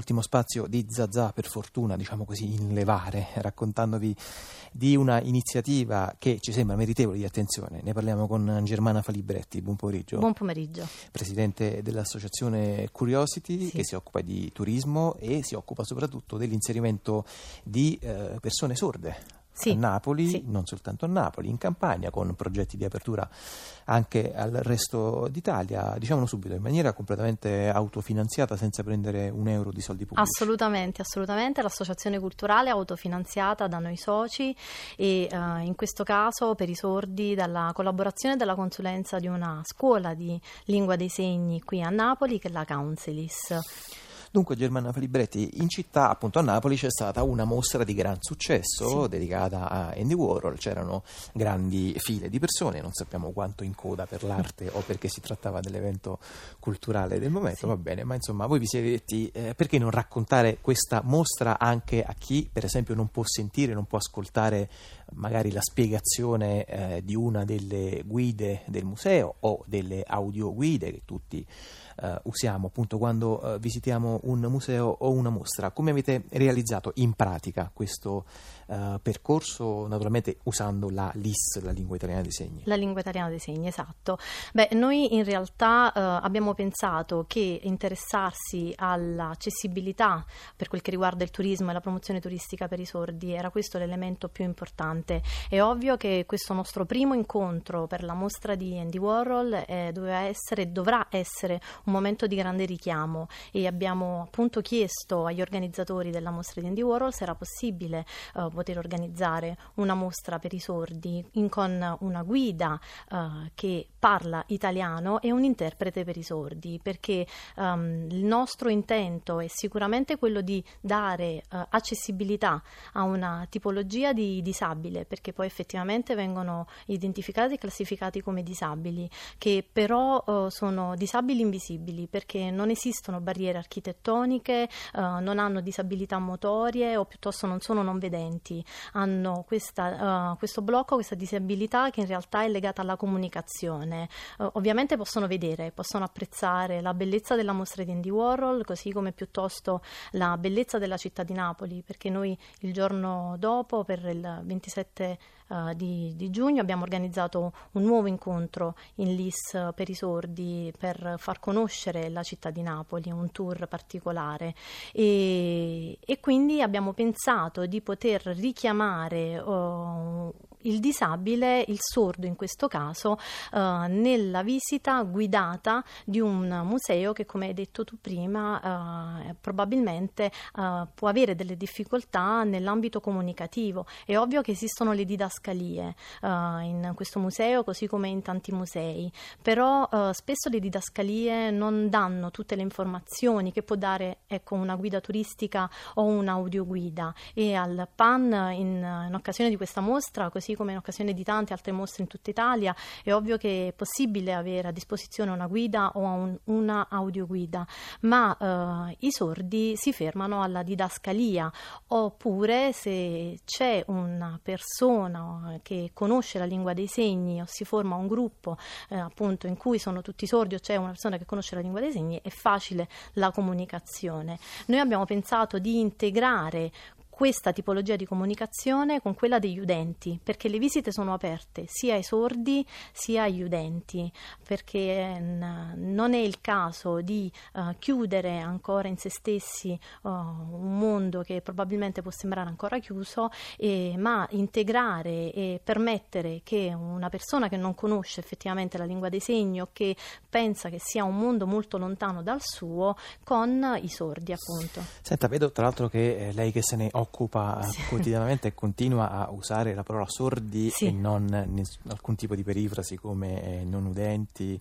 ultimo spazio di Zazà, per fortuna, diciamo così, in levare, raccontandovi di una iniziativa che ci sembra meritevole di attenzione. Ne parliamo con Germana Falibretti. Buon pomeriggio. Buon pomeriggio. Presidente dell'associazione Curiosity sì. che si occupa di turismo e si occupa soprattutto dell'inserimento di eh, persone sorde sì, a Napoli, sì. non soltanto a Napoli, in Campania, con progetti di apertura anche al resto d'Italia, diciamolo subito, in maniera completamente autofinanziata senza prendere un euro di soldi pubblici. Assolutamente, assolutamente, l'associazione culturale è autofinanziata da noi soci e uh, in questo caso per i sordi dalla collaborazione e dalla consulenza di una scuola di lingua dei segni qui a Napoli che è la Counselis. Dunque, Germana Falibretti, in città, appunto a Napoli, c'è stata una mostra di gran successo sì. dedicata a Andy Warhol. C'erano grandi file di persone, non sappiamo quanto in coda per l'arte o perché si trattava dell'evento culturale del momento, sì. va bene, ma insomma, voi vi siete detti eh, perché non raccontare questa mostra anche a chi, per esempio, non può sentire, non può ascoltare magari la spiegazione eh, di una delle guide del museo o delle audioguide che tutti eh, usiamo appunto quando eh, visitiamo un museo o una mostra. Come avete realizzato in pratica questo eh, percorso, naturalmente usando la LIS, la lingua italiana dei segni? La lingua italiana dei segni, esatto. Beh, noi in realtà eh, abbiamo pensato che interessarsi all'accessibilità per quel che riguarda il turismo e la promozione turistica per i sordi era questo l'elemento più importante. È ovvio che questo nostro primo incontro per la mostra di Andy Warhol eh, doveva essere, dovrà essere un momento di grande richiamo e abbiamo appunto chiesto agli organizzatori della mostra di Andy Warhol se era possibile uh, poter organizzare una mostra per i sordi con una guida uh, che parla italiano e un interprete per i sordi perché um, il nostro intento è sicuramente quello di dare uh, accessibilità a una tipologia di disabile perché poi effettivamente vengono identificati e classificati come disabili che però sono disabili invisibili perché non esistono barriere architettoniche, eh, non hanno disabilità motorie o piuttosto non sono non vedenti, hanno questa, uh, questo blocco, questa disabilità che in realtà è legata alla comunicazione. Uh, ovviamente possono vedere, possono apprezzare la bellezza della mostra di Andy Warhol, così come piuttosto la bellezza della città di Napoli, perché noi il giorno dopo, per il 27 uh, di, di, giugno, abbiamo organizzato un nuovo incontro in LIS per i sordi per far conoscere conoscere la città di Napoli, un tour particolare. E, e quindi abbiamo pensato di poter richiamare uh, il disabile, il sordo in questo caso, uh, nella visita guidata di un museo che, come hai detto tu prima, uh, probabilmente uh, può avere delle difficoltà nell'ambito comunicativo. È ovvio che esistono le didascalie in questo museo, così come in tanti musei, però spesso le didascalie non danno tutte le informazioni che può dare ecco, una guida turistica o un'audioguida e al PAN in, in occasione di questa mostra, così come in occasione di tante altre mostre in tutta Italia, è ovvio che è possibile avere a disposizione una guida o un, una audioguida, ma eh, i sordi si fermano alla didascalia oppure se c'è una persona che conosce la lingua dei segni o si forma un gruppo eh, appunto in cui sono tutti sordi o c'è una persona che conosce la lingua dei segni, è facile la comunicazione. Noi abbiamo pensato di integrare questa tipologia di comunicazione con quella degli udenti, perché le visite sono aperte sia ai sordi sia agli udenti, perché non è il caso di uh, chiudere ancora in se stessi uh, un mondo che probabilmente può sembrare ancora chiuso, eh, ma integrare e permettere che una persona che non conosce effettivamente la lingua dei segni o che pensa che sia un mondo molto lontano dal suo con i sordi appunto. Senta, vedo tra l'altro che eh, lei che se ne occupa occupa sì. quotidianamente e continua a usare la parola sordi sì. e non alcun tipo di perifrasi come eh, non udenti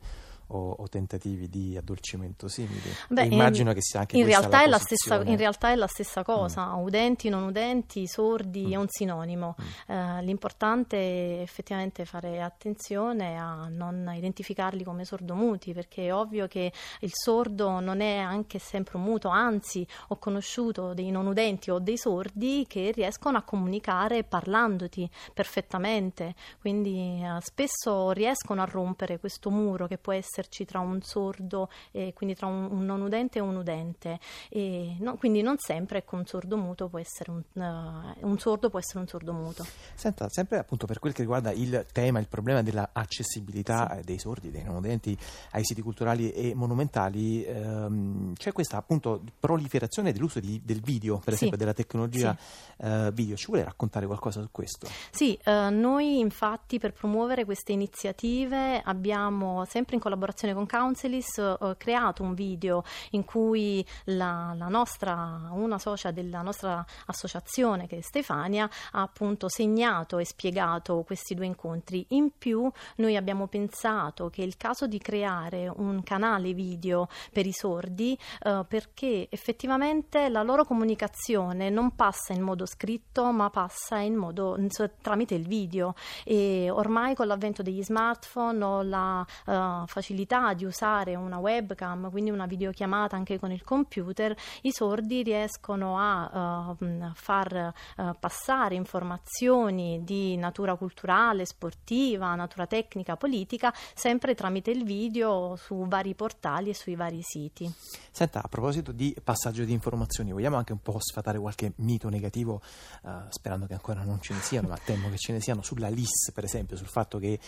o, o, tentativi di addolcimento simili. Beh, immagino in, che sia anche in realtà, la stessa, in realtà è la stessa cosa, mm. udenti, non udenti, sordi mm. è un sinonimo. Mm. Eh, l'importante è effettivamente fare attenzione a non identificarli come sordomuti, perché è ovvio che il sordo non è anche sempre un muto, anzi ho conosciuto dei non udenti o dei sordi che riescono a comunicare parlandoti perfettamente, quindi eh, spesso riescono a rompere questo muro che può essere esserci tra un sordo e quindi tra un, un non udente e un udente. E no, quindi non sempre ecco, un sordo muto può essere un, uh, un sordo può essere un sordo muto. Senta, sempre appunto per quel che riguarda il tema, il problema dell'accessibilità Sì. dei sordi, dei non udenti ai siti culturali e monumentali, ehm, c'è questa appunto proliferazione dell'uso di- del video, per Sì. esempio della tecnologia eh, video. Ci vuole raccontare qualcosa su questo? Sì, eh, noi infatti per promuovere queste iniziative abbiamo sempre in collaborazione con Counselis eh, creato un video in cui la, la nostra, una socia della nostra associazione che è Stefania ha appunto segnato e spiegato questi due incontri. In più noi abbiamo pensato che il caso di creare un canale video per i sordi eh, perché effettivamente la loro comunicazione non passa in modo scritto ma passa in modo tramite il video e ormai con l'avvento degli smartphone ho la eh, facilità di usare una webcam quindi una videochiamata anche con il computer i sordi riescono a mh, far eh, passare informazioni di natura culturale, sportiva, natura tecnica, politica sempre tramite il video su vari portali e sui vari siti. Senta, a proposito di passaggio di informazioni, vogliamo anche un po' sfatare qualche mito negativo, eh, sperando che ancora non ce ne siano, ma temo che ce ne siano, sulla LIS per esempio, sul fatto che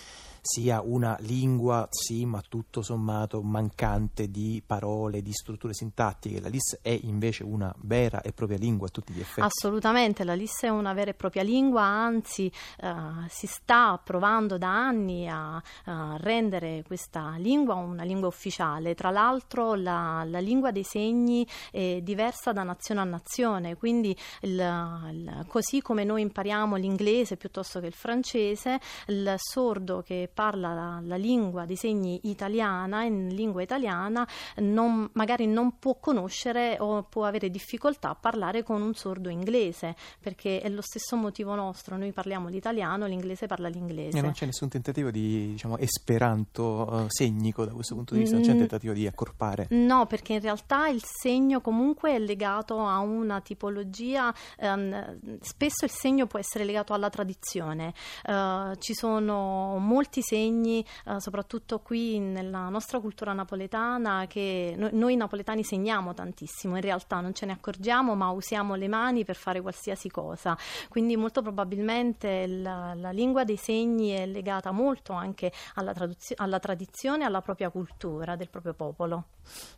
sia una lingua, sì, ma tutto sommato mancante di parole, di strutture sintattiche. La LIS è invece una vera e propria lingua a tutti gli effetti. Assolutamente, la LIS è una vera e propria lingua, anzi eh, si sta provando da anni a, a rendere questa lingua una lingua ufficiale. Tra l'altro la, la lingua dei segni è diversa da nazione a nazione, quindi il- il- così come noi impariamo l'inglese piuttosto che il francese, il sordo che parla la, la lingua dei segni italiana, in lingua italiana, non- magari non può conoscere o può avere difficoltà a parlare con un sordo inglese, perché è lo stesso motivo nostro, noi parliamo l'italiano, l'inglese parla l'inglese. E non c'è nessun tentativo di diciamo, esperanto eh, segnico da questo punto di vista, non c'è un Mm. tentativo di accorpare. No, perché in realtà il segno comunque è legato a una tipologia, ehm, spesso il segno può essere legato alla tradizione. Eh, ci sono molti segni, eh, soprattutto qui nella nostra cultura napoletana, che no- noi napoletani segniamo tantissimo, in realtà non ce ne accorgiamo, ma usiamo le mani per fare qualsiasi cosa. Quindi molto probabilmente la, la lingua dei segni è legata molto anche alla, traduzio- alla tradizione alla propria cultura del proprio popolo.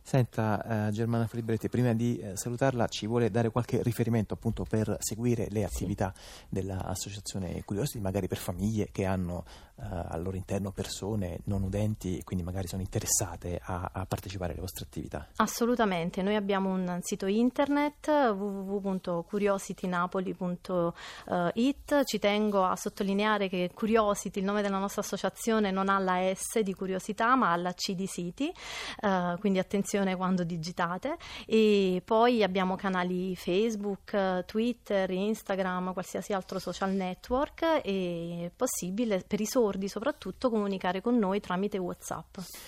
Senta, eh, Germana Filibretti, prima di eh, salutarla ci vuole dare qualche riferimento appunto per seguire le attività dell'associazione Curiosity, magari per famiglie che hanno eh, al loro interno persone non udenti e quindi magari sono interessate a, a partecipare alle vostre attività. Assolutamente, noi abbiamo un sito internet www.curiositynapoli.it, ci tengo a sottolineare che Curiosity, il nome della nostra associazione, non ha la S di curiosità ma ha la C di siti, eh, quindi attenzione quando digitate e poi abbiamo canali Facebook, Twitter, Instagram, qualsiasi altro social network e è possibile per i sordi soprattutto comunicare con noi tramite Whatsapp. Exacto.